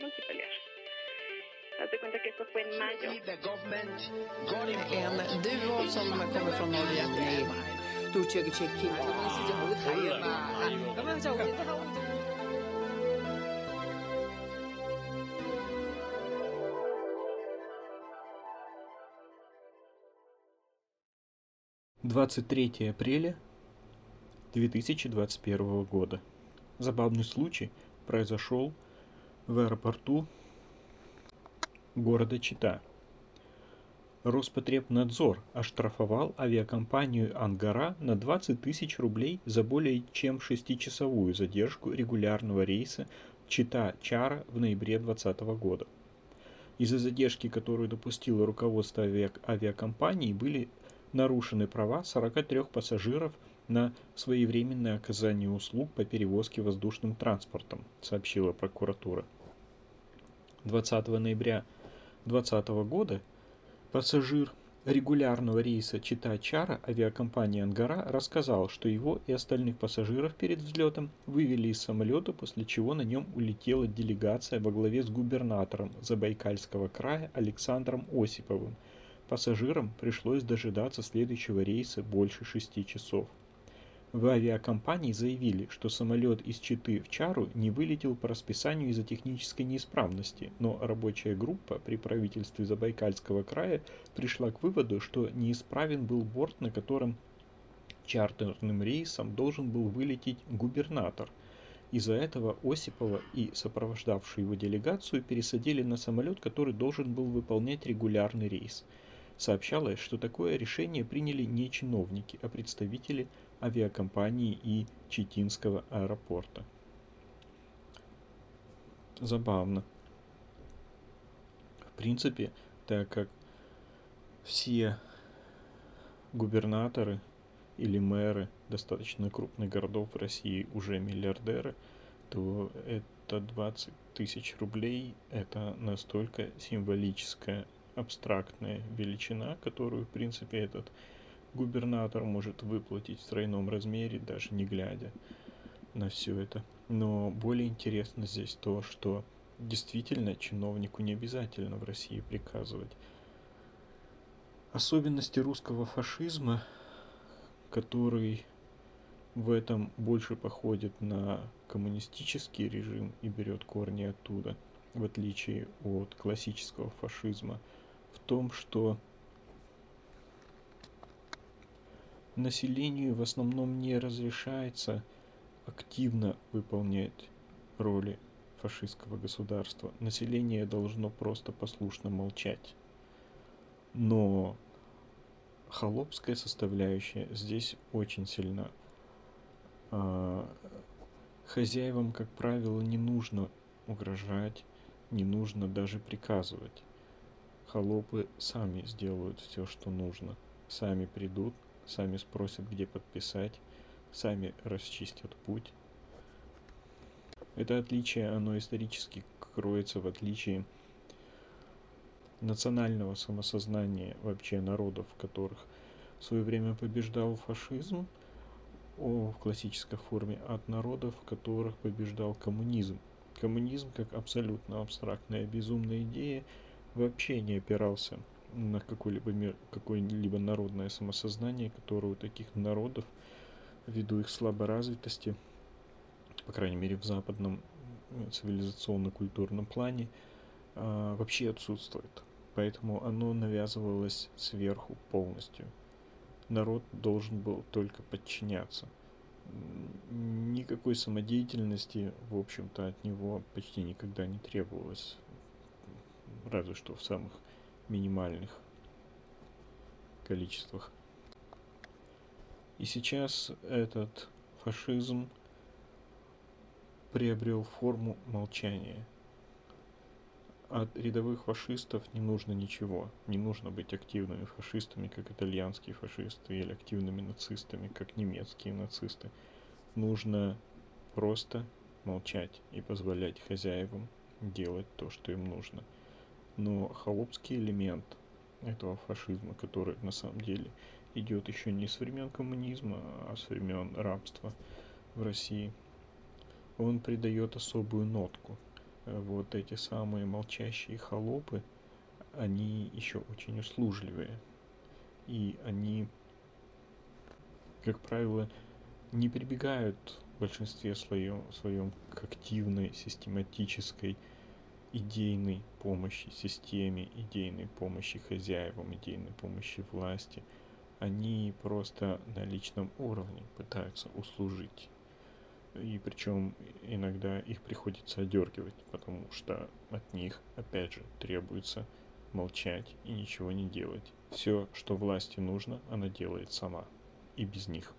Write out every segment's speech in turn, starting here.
no se pelear. Haz cuenta que esto fue en mayo. En duo som kommer från Norge. Двадцать третье апреля 2021 года. Забавный случай произошел в аэропорту города Чита. Роспотребнадзор оштрафовал авиакомпанию «Ангара» на 20 тысяч рублей за более чем шестичасовую задержку регулярного рейса Чита-Чара в ноябре 2020 года. Из-за задержки, которую допустило руководство авиакомпании, были нарушены права 43 пассажиров на своевременное оказание услуг по перевозке воздушным транспортом, сообщила прокуратура. 20 ноября 2020 года пассажир регулярного рейса Чита-Чара авиакомпании «Ангара» рассказал, что его и остальных пассажиров перед взлетом вывели из самолета, после чего на нем улетела делегация во главе с губернатором Забайкальского края Александром Осиповым. Пассажирам пришлось дожидаться следующего рейса больше шести часов. В авиакомпании заявили, что самолет из Читы в Чару не вылетел по расписанию из-за технической неисправности, но рабочая группа при правительстве Забайкальского края пришла к выводу, что неисправен был борт, на котором чартерным рейсом должен был вылететь губернатор. Из-за этого Осипова и сопровождавшую его делегацию пересадили на самолет, который должен был выполнять регулярный рейс. Сообщалось, что такое решение приняли не чиновники, а представители авиакомпании и Читинского аэропорта. Забавно. В принципе, так как все губернаторы или мэры достаточно крупных городов в России уже миллиардеры, то это 20 тысяч рублей – это настолько символическая, абстрактная величина, которую, в принципе, этот губернатор может выплатить в тройном размере, даже не глядя на все это. Но более интересно здесь то, что действительно чиновнику не обязательно в России приказывать. Особенности русского фашизма, который в этом больше походит на коммунистический режим и берет корни оттуда, в отличие от классического фашизма, в том, что населению в основном не разрешается активно выполнять роли фашистского государства. Население должно просто послушно молчать. Но холопская составляющая здесь очень сильна. А, хозяевам, как правило, не нужно угрожать, не нужно даже приказывать. Холопы сами сделают все, что нужно. Сами придут, сами спросят, где подписать, сами расчистят путь. Это отличие, оно исторически кроется в отличии национального самосознания вообще народов, которых в свое время побеждал фашизм о, в классической форме от народов, которых побеждал коммунизм. Коммунизм как абсолютно абстрактная безумная идея вообще не опирался на какой-либо мир, какое-либо народное самосознание, которое у таких народов, ввиду их слаборазвитости, по крайней мере в западном э, цивилизационно-культурном плане, а, вообще отсутствует. Поэтому оно навязывалось сверху полностью. Народ должен был только подчиняться. Никакой самодеятельности, в общем-то, от него почти никогда не требовалось. Разве что в самых минимальных количествах. И сейчас этот фашизм приобрел форму молчания. От рядовых фашистов не нужно ничего. Не нужно быть активными фашистами, как итальянские фашисты, или активными нацистами, как немецкие нацисты. Нужно просто молчать и позволять хозяевам делать то, что им нужно – но холопский элемент этого фашизма, который на самом деле идет еще не с времен коммунизма, а с времен рабства в России, он придает особую нотку. вот эти самые молчащие холопы, они еще очень услужливые. И они, как правило, не прибегают в большинстве своем, своем к активной, систематической, идейной помощи системе, идейной помощи хозяевам, идейной помощи власти. Они просто на личном уровне пытаются услужить. И причем иногда их приходится одергивать, потому что от них, опять же, требуется молчать и ничего не делать. Все, что власти нужно, она делает сама. И без них.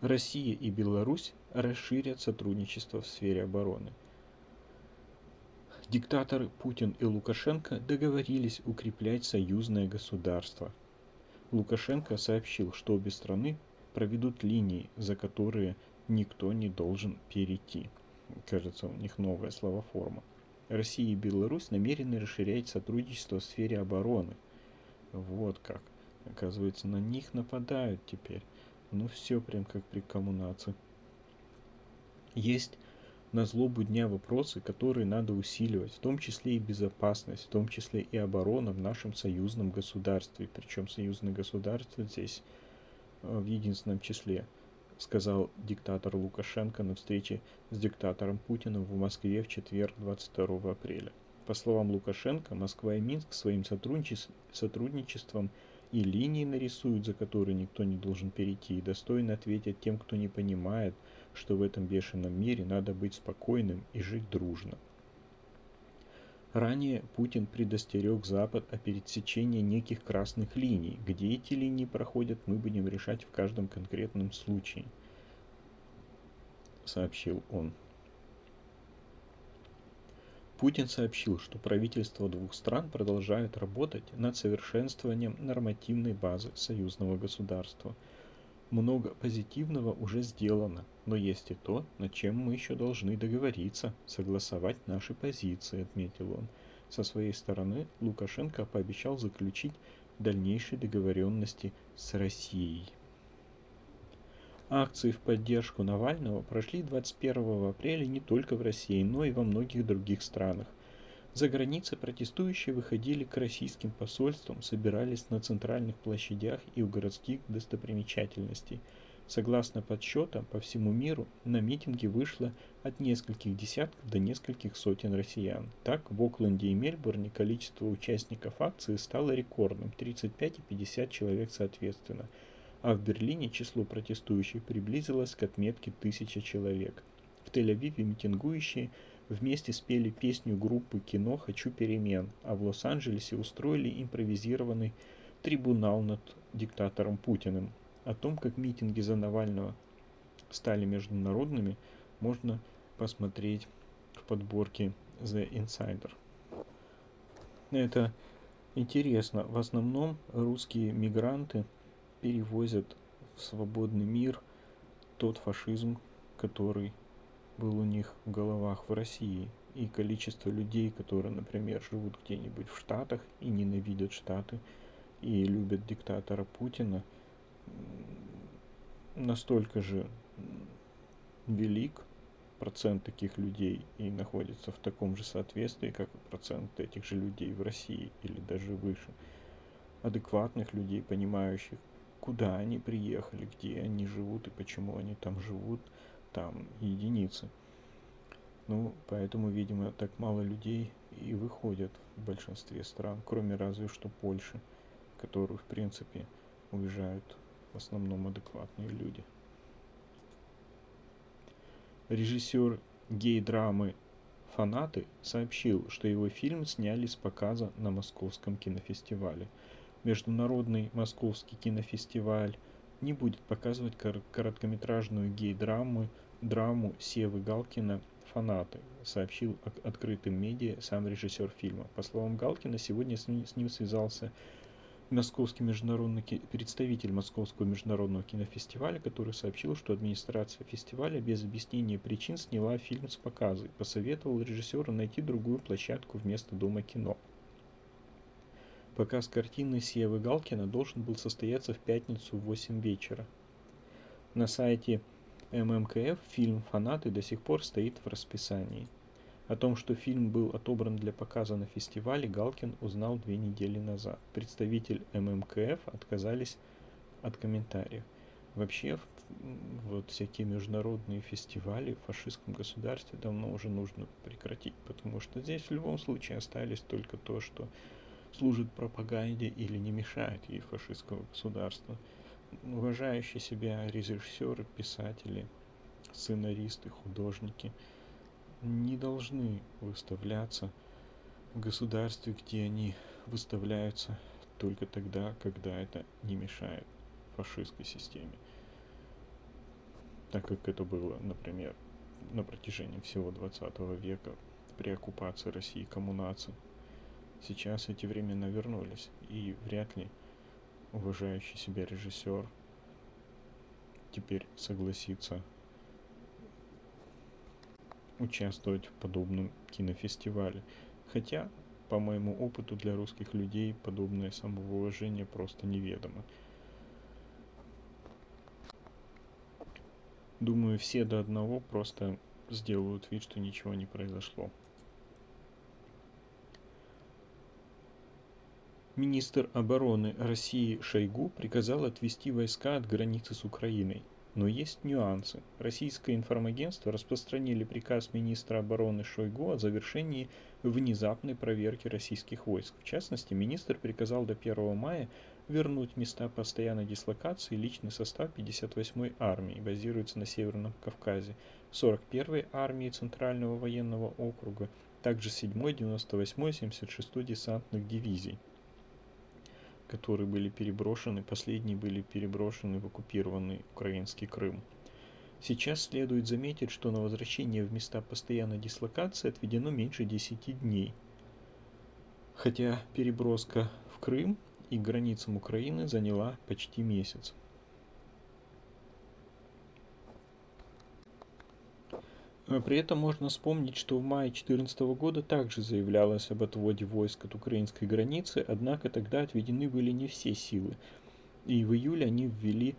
Россия и Беларусь расширят сотрудничество в сфере обороны. Диктаторы Путин и Лукашенко договорились укреплять союзное государство. Лукашенко сообщил, что обе страны проведут линии, за которые никто не должен перейти. Кажется, у них новая словоформа. Россия и Беларусь намерены расширять сотрудничество в сфере обороны. Вот как. Оказывается, на них нападают теперь. Ну все прям как при коммунации. Есть на злобу дня вопросы, которые надо усиливать, в том числе и безопасность, в том числе и оборона в нашем союзном государстве. Причем союзное государство здесь э, в единственном числе, сказал диктатор Лукашенко на встрече с диктатором Путиным в Москве в четверг 22 апреля. По словам Лукашенко, Москва и Минск своим сотрудничеством и линии нарисуют, за которые никто не должен перейти, и достойно ответят тем, кто не понимает, что в этом бешеном мире надо быть спокойным и жить дружно. Ранее Путин предостерег Запад о пересечении неких красных линий. Где эти линии проходят, мы будем решать в каждом конкретном случае, сообщил он. Путин сообщил, что правительства двух стран продолжают работать над совершенствованием нормативной базы союзного государства. Много позитивного уже сделано, но есть и то, над чем мы еще должны договориться, согласовать наши позиции, отметил он. Со своей стороны Лукашенко пообещал заключить дальнейшие договоренности с Россией. Акции в поддержку Навального прошли 21 апреля не только в России, но и во многих других странах. За границей протестующие выходили к российским посольствам, собирались на центральных площадях и у городских достопримечательностей. Согласно подсчетам, по всему миру на митинги вышло от нескольких десятков до нескольких сотен россиян. Так, в Окленде и Мельбурне количество участников акции стало рекордным – 35 и 50 человек соответственно – а в Берлине число протестующих приблизилось к отметке тысяча человек. В Тель-Авиве митингующие вместе спели песню группы кино «Хочу перемен», а в Лос-Анджелесе устроили импровизированный трибунал над диктатором Путиным. О том, как митинги за Навального стали международными, можно посмотреть в подборке The Insider. Это интересно. В основном русские мигранты – перевозят в свободный мир тот фашизм, который был у них в головах в России. И количество людей, которые, например, живут где-нибудь в Штатах и ненавидят Штаты, и любят диктатора Путина, настолько же велик процент таких людей и находится в таком же соответствии, как и процент этих же людей в России или даже выше. Адекватных людей, понимающих, куда они приехали, где они живут и почему они там живут, там единицы. Ну, поэтому, видимо, так мало людей и выходят в большинстве стран, кроме разве что Польши, которую, в принципе, уезжают в основном адекватные люди. Режиссер гей-драмы «Фанаты» сообщил, что его фильм сняли с показа на Московском кинофестивале – Международный Московский кинофестиваль не будет показывать короткометражную гей-драму драму Севы Галкина «Фанаты», сообщил открытым медиа сам режиссер фильма. По словам Галкина, сегодня с с ним связался Московский международный представитель Московского международного кинофестиваля, который сообщил, что администрация фестиваля без объяснения причин сняла фильм с показа и посоветовал режиссеру найти другую площадку вместо Дома кино. Показ картины Севы Галкина должен был состояться в пятницу в 8 вечера. На сайте ММКФ фильм «Фанаты» до сих пор стоит в расписании. О том, что фильм был отобран для показа на фестивале, Галкин узнал две недели назад. Представитель ММКФ отказались от комментариев. Вообще, вот всякие международные фестивали в фашистском государстве давно уже нужно прекратить, потому что здесь в любом случае остались только то, что служит пропаганде или не мешает ей фашистского государства. Уважающие себя режиссеры, писатели, сценаристы, художники не должны выставляться в государстве, где они выставляются только тогда, когда это не мешает фашистской системе. Так как это было, например, на протяжении всего 20 века при оккупации России коммунации. Сейчас эти времена вернулись, и вряд ли уважающий себя режиссер теперь согласится участвовать в подобном кинофестивале. Хотя, по моему опыту, для русских людей подобное самоуважение просто неведомо. Думаю, все до одного просто сделают вид, что ничего не произошло. Министр обороны России Шойгу приказал отвести войска от границы с Украиной. Но есть нюансы. Российское информагентство распространили приказ министра обороны Шойгу о завершении внезапной проверки российских войск. В частности, министр приказал до 1 мая вернуть места постоянной дислокации личный состав 58-й армии, базируется на Северном Кавказе, 41-й армии Центрального военного округа, также 7-й, 98-й, 76-й десантных дивизий, которые были переброшены, последние были переброшены в оккупированный украинский Крым. Сейчас следует заметить, что на возвращение в места постоянной дислокации отведено меньше 10 дней. Хотя переброска в Крым и границам Украины заняла почти месяц. При этом можно вспомнить, что в мае 2014 года также заявлялось об отводе войск от украинской границы, однако тогда отведены были не все силы. И в июле они ввели,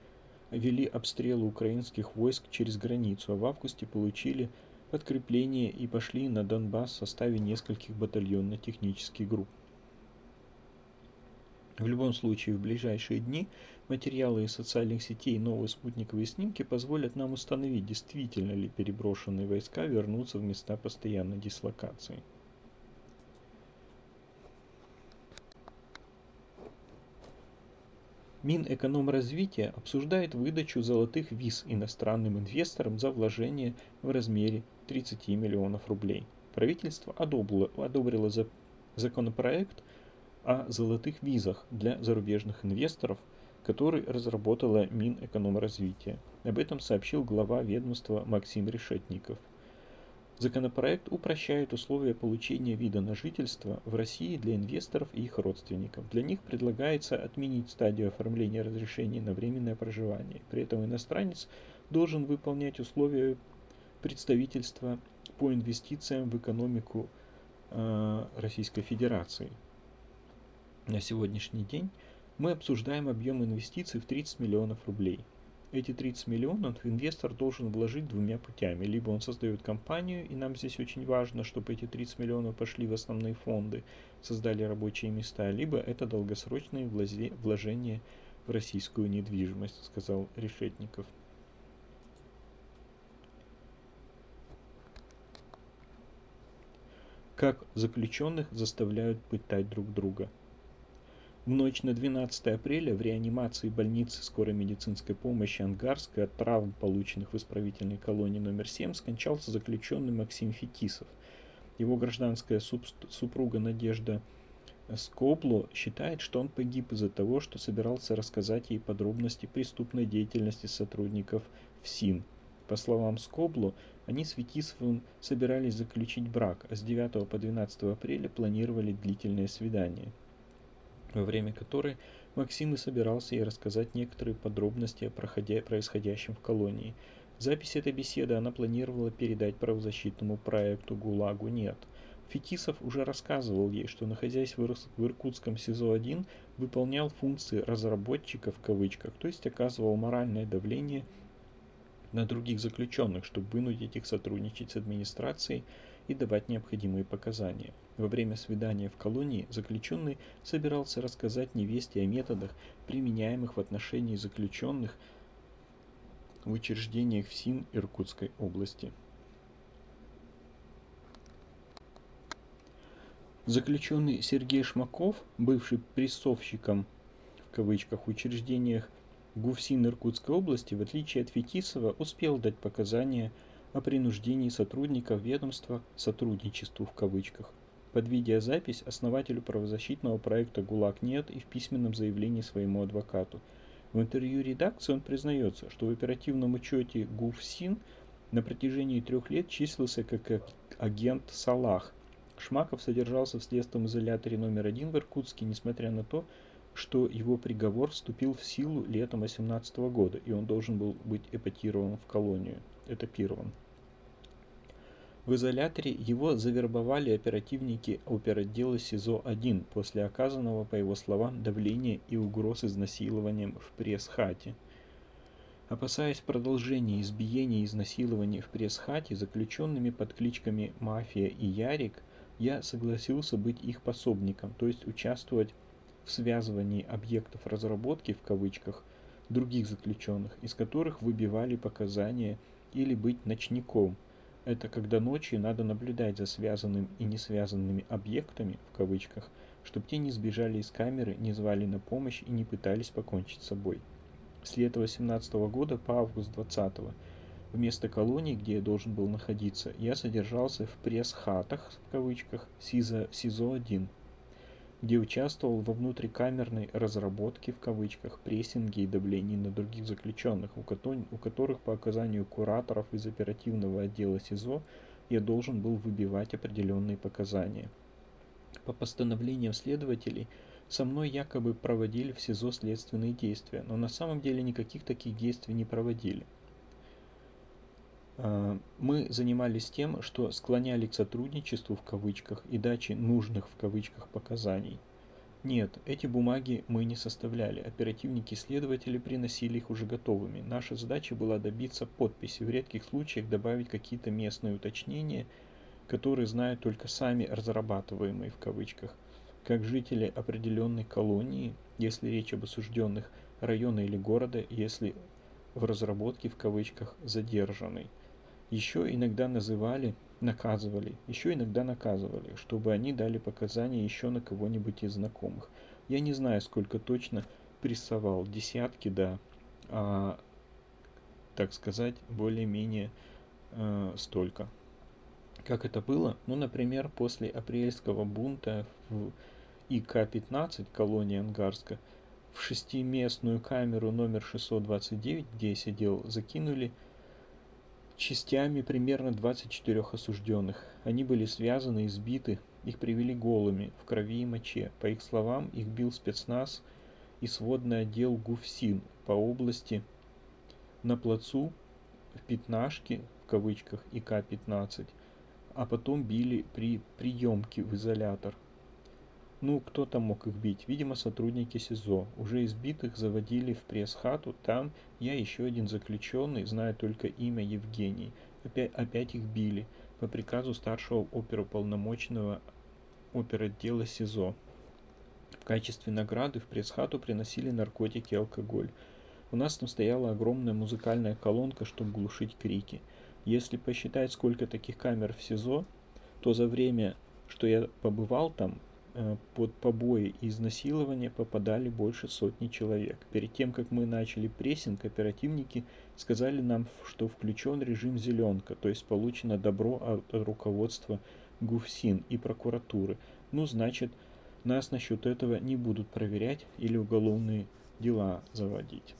вели обстрелы украинских войск через границу, а в августе получили подкрепление и пошли на Донбасс в составе нескольких батальонно-технических групп. В любом случае, в ближайшие дни материалы из социальных сетей и новые спутниковые снимки позволят нам установить, действительно ли переброшенные войска вернутся в места постоянной дислокации. Минэкономразвития обсуждает выдачу золотых виз иностранным инвесторам за вложение в размере 30 миллионов рублей. Правительство одобрило, одобрило законопроект – о золотых визах для зарубежных инвесторов, который разработала Минэкономразвития. Об этом сообщил глава ведомства Максим Решетников. Законопроект упрощает условия получения вида на жительство в России для инвесторов и их родственников. Для них предлагается отменить стадию оформления разрешения на временное проживание. При этом иностранец должен выполнять условия представительства по инвестициям в экономику э, Российской Федерации на сегодняшний день мы обсуждаем объем инвестиций в 30 миллионов рублей. Эти 30 миллионов инвестор должен вложить двумя путями. Либо он создает компанию, и нам здесь очень важно, чтобы эти 30 миллионов пошли в основные фонды, создали рабочие места, либо это долгосрочные вложения в российскую недвижимость, сказал Решетников. Как заключенных заставляют пытать друг друга – в ночь на 12 апреля в реанимации больницы скорой медицинской помощи Ангарской от травм, полученных в исправительной колонии номер 7, скончался заключенный Максим Фетисов. Его гражданская супруга Надежда Скобло считает, что он погиб из-за того, что собирался рассказать ей подробности преступной деятельности сотрудников ФСИН. По словам Скобло, они с Фетисовым собирались заключить брак, а с 9 по 12 апреля планировали длительное свидание во время которой Максим и собирался ей рассказать некоторые подробности о проходя, происходящем в колонии. Запись этой беседы она планировала передать правозащитному проекту «ГУЛАГу нет». Фетисов уже рассказывал ей, что, находясь в Иркутском СИЗО-1, выполнял функции разработчика в кавычках, то есть оказывал моральное давление на других заключенных, чтобы вынудить их сотрудничать с администрацией и давать необходимые показания. Во время свидания в колонии заключенный собирался рассказать невесте о методах, применяемых в отношении заключенных в учреждениях в СИН Иркутской области. Заключенный Сергей Шмаков, бывший прессовщиком в кавычках учреждениях ГУФСИН Иркутской области, в отличие от Фетисова, успел дать показания о принуждении сотрудников ведомства сотрудничеству в кавычках. Под видеозапись основателю правозащитного проекта «ГУЛАГ нет» и в письменном заявлении своему адвокату. В интервью редакции он признается, что в оперативном учете ГУФСИН на протяжении трех лет числился как агент Салах. Шмаков содержался в следственном изоляторе номер один в Иркутске, несмотря на то, что его приговор вступил в силу летом 2018 года, и он должен был быть эпатирован в колонию. Этапирован. В изоляторе его завербовали оперативники оперотдела СИЗО-1 после оказанного, по его словам, давления и угроз изнасилованием в пресс-хате. Опасаясь продолжения избиений и изнасилований в пресс-хате заключенными под кличками «Мафия» и «Ярик», я согласился быть их пособником, то есть участвовать в связывании объектов разработки в кавычках других заключенных, из которых выбивали показания или быть ночником. Это когда ночью надо наблюдать за связанным и не связанными объектами в кавычках, чтобы те не сбежали из камеры, не звали на помощь и не пытались покончить с собой. С лета 18 года по август 20 вместо колонии, где я должен был находиться, я содержался в пресс-хатах, в кавычках, СИЗО-1 где участвовал во внутрикамерной разработке в кавычках прессинге и давлении на других заключенных, у, у которых по оказанию кураторов из оперативного отдела СИЗО я должен был выбивать определенные показания. По постановлениям следователей, со мной якобы проводили в СИЗО следственные действия, но на самом деле никаких таких действий не проводили – мы занимались тем, что склоняли к сотрудничеству в кавычках и даче нужных в кавычках показаний. Нет, эти бумаги мы не составляли. Оперативники-следователи приносили их уже готовыми. Наша задача была добиться подписи, в редких случаях добавить какие-то местные уточнения, которые знают только сами разрабатываемые в кавычках, как жители определенной колонии, если речь об осужденных, района или города, если в разработке в кавычках задержанный. Еще иногда называли, наказывали, еще иногда наказывали, чтобы они дали показания еще на кого-нибудь из знакомых. Я не знаю, сколько точно прессовал, десятки, да, а, так сказать, более-менее э, столько. Как это было? Ну, например, после апрельского бунта в ИК-15, колония Ангарска, в шестиместную камеру номер 629, где я сидел, закинули частями примерно 24 осужденных. Они были связаны, избиты, их привели голыми, в крови и моче. По их словам, их бил спецназ и сводный отдел ГУФСИН по области на плацу в пятнашке, в кавычках, ИК-15, а потом били при приемке в изолятор – ну, кто там мог их бить? Видимо, сотрудники СИЗО. Уже избитых заводили в пресс-хату. Там я еще один заключенный, знаю только имя Евгений. Опять, опять их били. По приказу старшего оперуполномоченного оперотдела СИЗО. В качестве награды в пресс-хату приносили наркотики и алкоголь. У нас там стояла огромная музыкальная колонка, чтобы глушить крики. Если посчитать, сколько таких камер в СИЗО, то за время, что я побывал там, под побои и изнасилования попадали больше сотни человек. Перед тем, как мы начали прессинг, оперативники сказали нам, что включен режим «зеленка», то есть получено добро от руководства ГУФСИН и прокуратуры. Ну, значит, нас насчет этого не будут проверять или уголовные дела заводить.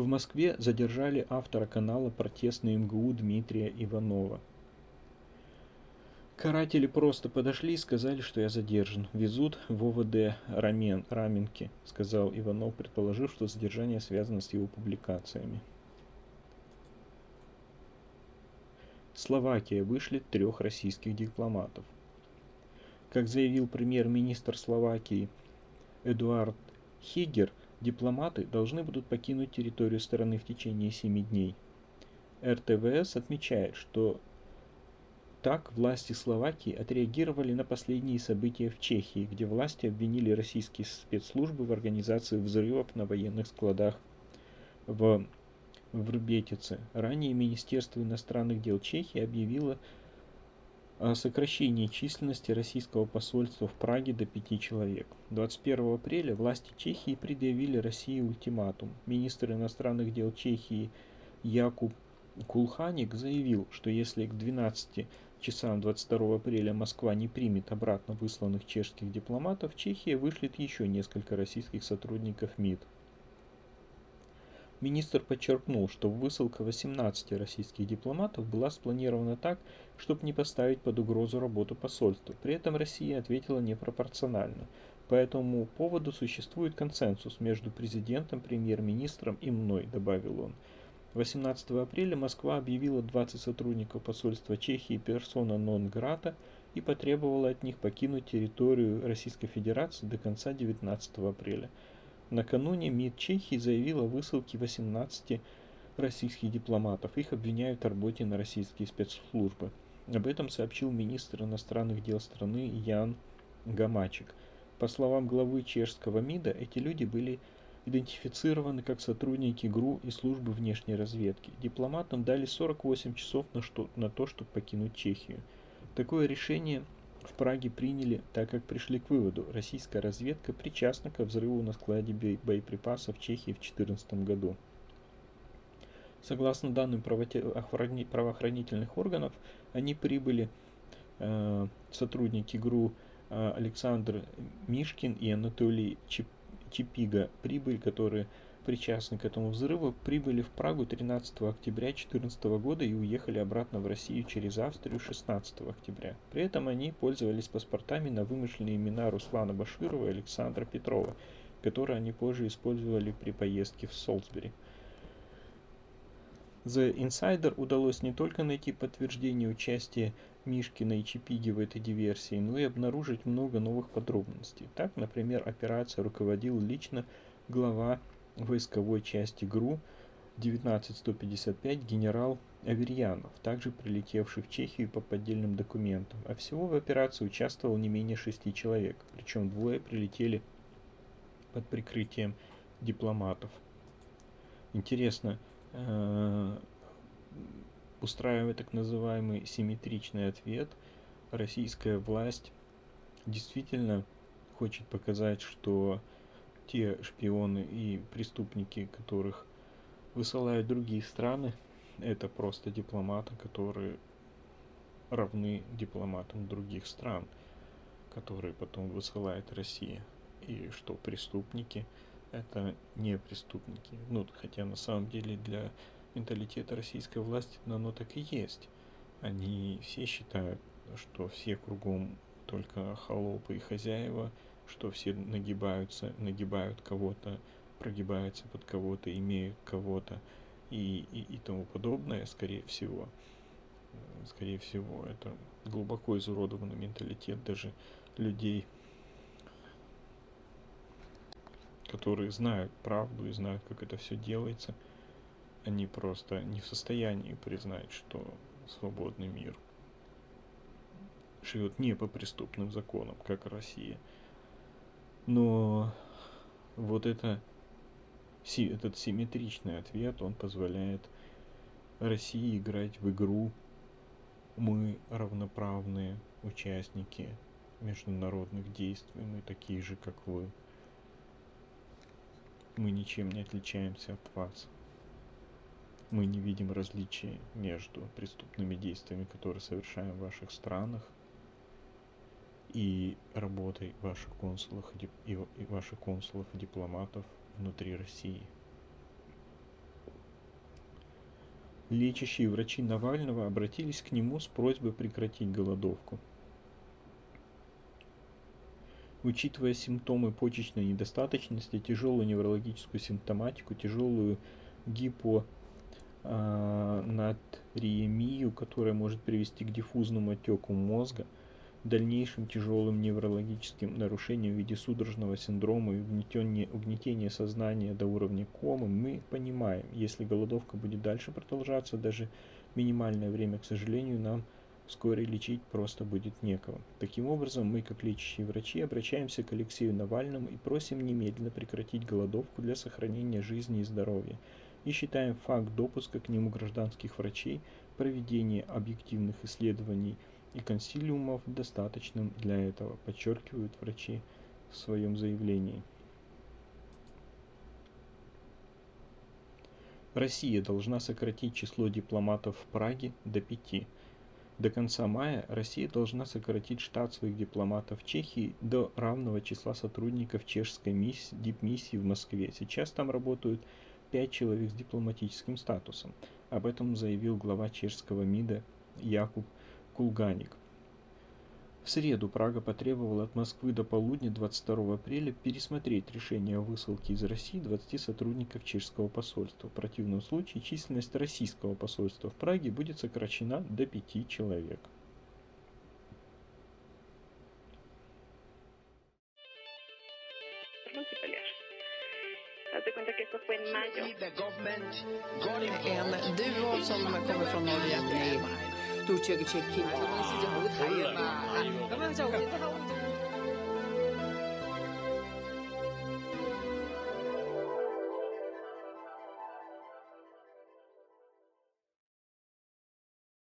В Москве задержали автора канала «Протестный МГУ» Дмитрия Иванова. Каратели просто подошли и сказали, что я задержан. Везут в ОВД Рамен, Раменки, сказал Иванов, предположив, что задержание связано с его публикациями. Словакия вышли трех российских дипломатов. Как заявил премьер-министр Словакии Эдуард Хигер, дипломаты должны будут покинуть территорию страны в течение 7 дней. РТВС отмечает, что так власти Словакии отреагировали на последние события в Чехии, где власти обвинили российские спецслужбы в организации взрывов на военных складах в Врбетице. Ранее Министерство иностранных дел Чехии объявило сокращении численности российского посольства в Праге до пяти человек. 21 апреля власти Чехии предъявили России ультиматум. Министр иностранных дел Чехии Якуб Кулханик заявил, что если к 12 часам 22 апреля Москва не примет обратно высланных чешских дипломатов, Чехия вышлет еще несколько российских сотрудников МИД. Министр подчеркнул, что высылка 18 российских дипломатов была спланирована так, чтобы не поставить под угрозу работу посольства. При этом Россия ответила непропорционально. По этому поводу существует консенсус между президентом, премьер-министром и мной, добавил он. 18 апреля Москва объявила 20 сотрудников посольства Чехии персона нон-грата и потребовала от них покинуть территорию Российской Федерации до конца 19 апреля. Накануне МИД Чехии заявила о высылке 18 российских дипломатов. Их обвиняют в работе на российские спецслужбы. Об этом сообщил министр иностранных дел страны Ян Гамачик. По словам главы чешского МИДа, эти люди были идентифицированы как сотрудники ГРУ и службы внешней разведки. Дипломатам дали 48 часов на, что, на то, чтобы покинуть Чехию. Такое решение в Праге приняли, так как пришли к выводу, российская разведка причастна к взрыву на складе боеприпасов в Чехии в 2014 году. Согласно данным правоохранительных органов, они прибыли э, сотрудники ГРУ э, Александр Мишкин и Анатолий Чеп Чипига прибыль, которые причастны к этому взрыву, прибыли в Прагу 13 октября 2014 года и уехали обратно в Россию через Австрию 16 октября. При этом они пользовались паспортами на вымышленные имена Руслана Баширова и Александра Петрова, которые они позже использовали при поездке в Солсбери. The Insider удалось не только найти подтверждение участия Мишкина и Чипиги в этой диверсии, но и обнаружить много новых подробностей. Так, например, операция руководил лично глава войсковой части ГРУ 19155 генерал Аверьянов, также прилетевший в Чехию по поддельным документам. А всего в операции участвовало не менее шести человек, причем двое прилетели под прикрытием дипломатов. Интересно, Э, устраивая так называемый симметричный ответ, российская власть действительно хочет показать, что те шпионы и преступники, которых высылают другие страны, это просто дипломаты, которые равны дипломатам других стран, которые потом высылает Россия. И что преступники – это не преступники. Ну, хотя на самом деле для менталитета российской власти оно так и есть. Они все считают, что все кругом только холопы и хозяева, что все нагибаются, нагибают кого-то, прогибаются под кого-то, имеют кого-то и, и, и тому подобное, скорее всего. Скорее всего, это глубоко изуродованный менталитет даже людей, которые знают правду и знают, как это все делается, они просто не в состоянии признать, что свободный мир живет не по преступным законам, как Россия. Но вот это, этот симметричный ответ, он позволяет России играть в игру мы равноправные участники международных действий, мы такие же, как вы мы ничем не отличаемся от вас. Мы не видим различия между преступными действиями, которые совершаем в ваших странах, и работой ваших консулов и ваших консулов и дипломатов внутри России. Лечащие врачи Навального обратились к нему с просьбой прекратить голодовку – Учитывая симптомы почечной недостаточности, тяжелую неврологическую симптоматику, тяжелую гипонатриемию, которая может привести к диффузному отеку мозга, дальнейшим тяжелым неврологическим нарушением в виде судорожного синдрома и угнетения, угнетения сознания до уровня комы, мы понимаем, если голодовка будет дальше продолжаться, даже минимальное время, к сожалению, нам вскоре лечить просто будет некого. Таким образом, мы, как лечащие врачи, обращаемся к Алексею Навальному и просим немедленно прекратить голодовку для сохранения жизни и здоровья. И считаем факт допуска к нему гражданских врачей, проведение объективных исследований и консилиумов достаточным для этого, подчеркивают врачи в своем заявлении. Россия должна сократить число дипломатов в Праге до пяти. До конца мая Россия должна сократить штат своих дипломатов в Чехии до равного числа сотрудников чешской миссии, дипмиссии в Москве. Сейчас там работают 5 человек с дипломатическим статусом. Об этом заявил глава чешского МИДа Якуб Кулганик. В среду Прага потребовала от Москвы до полудня 22 апреля пересмотреть решение о высылке из России 20 сотрудников чешского посольства. В противном случае численность российского посольства в Праге будет сокращена до 5 человек. Norge. 杜这个 check in，他们是就后台嘛，咁樣就即刻。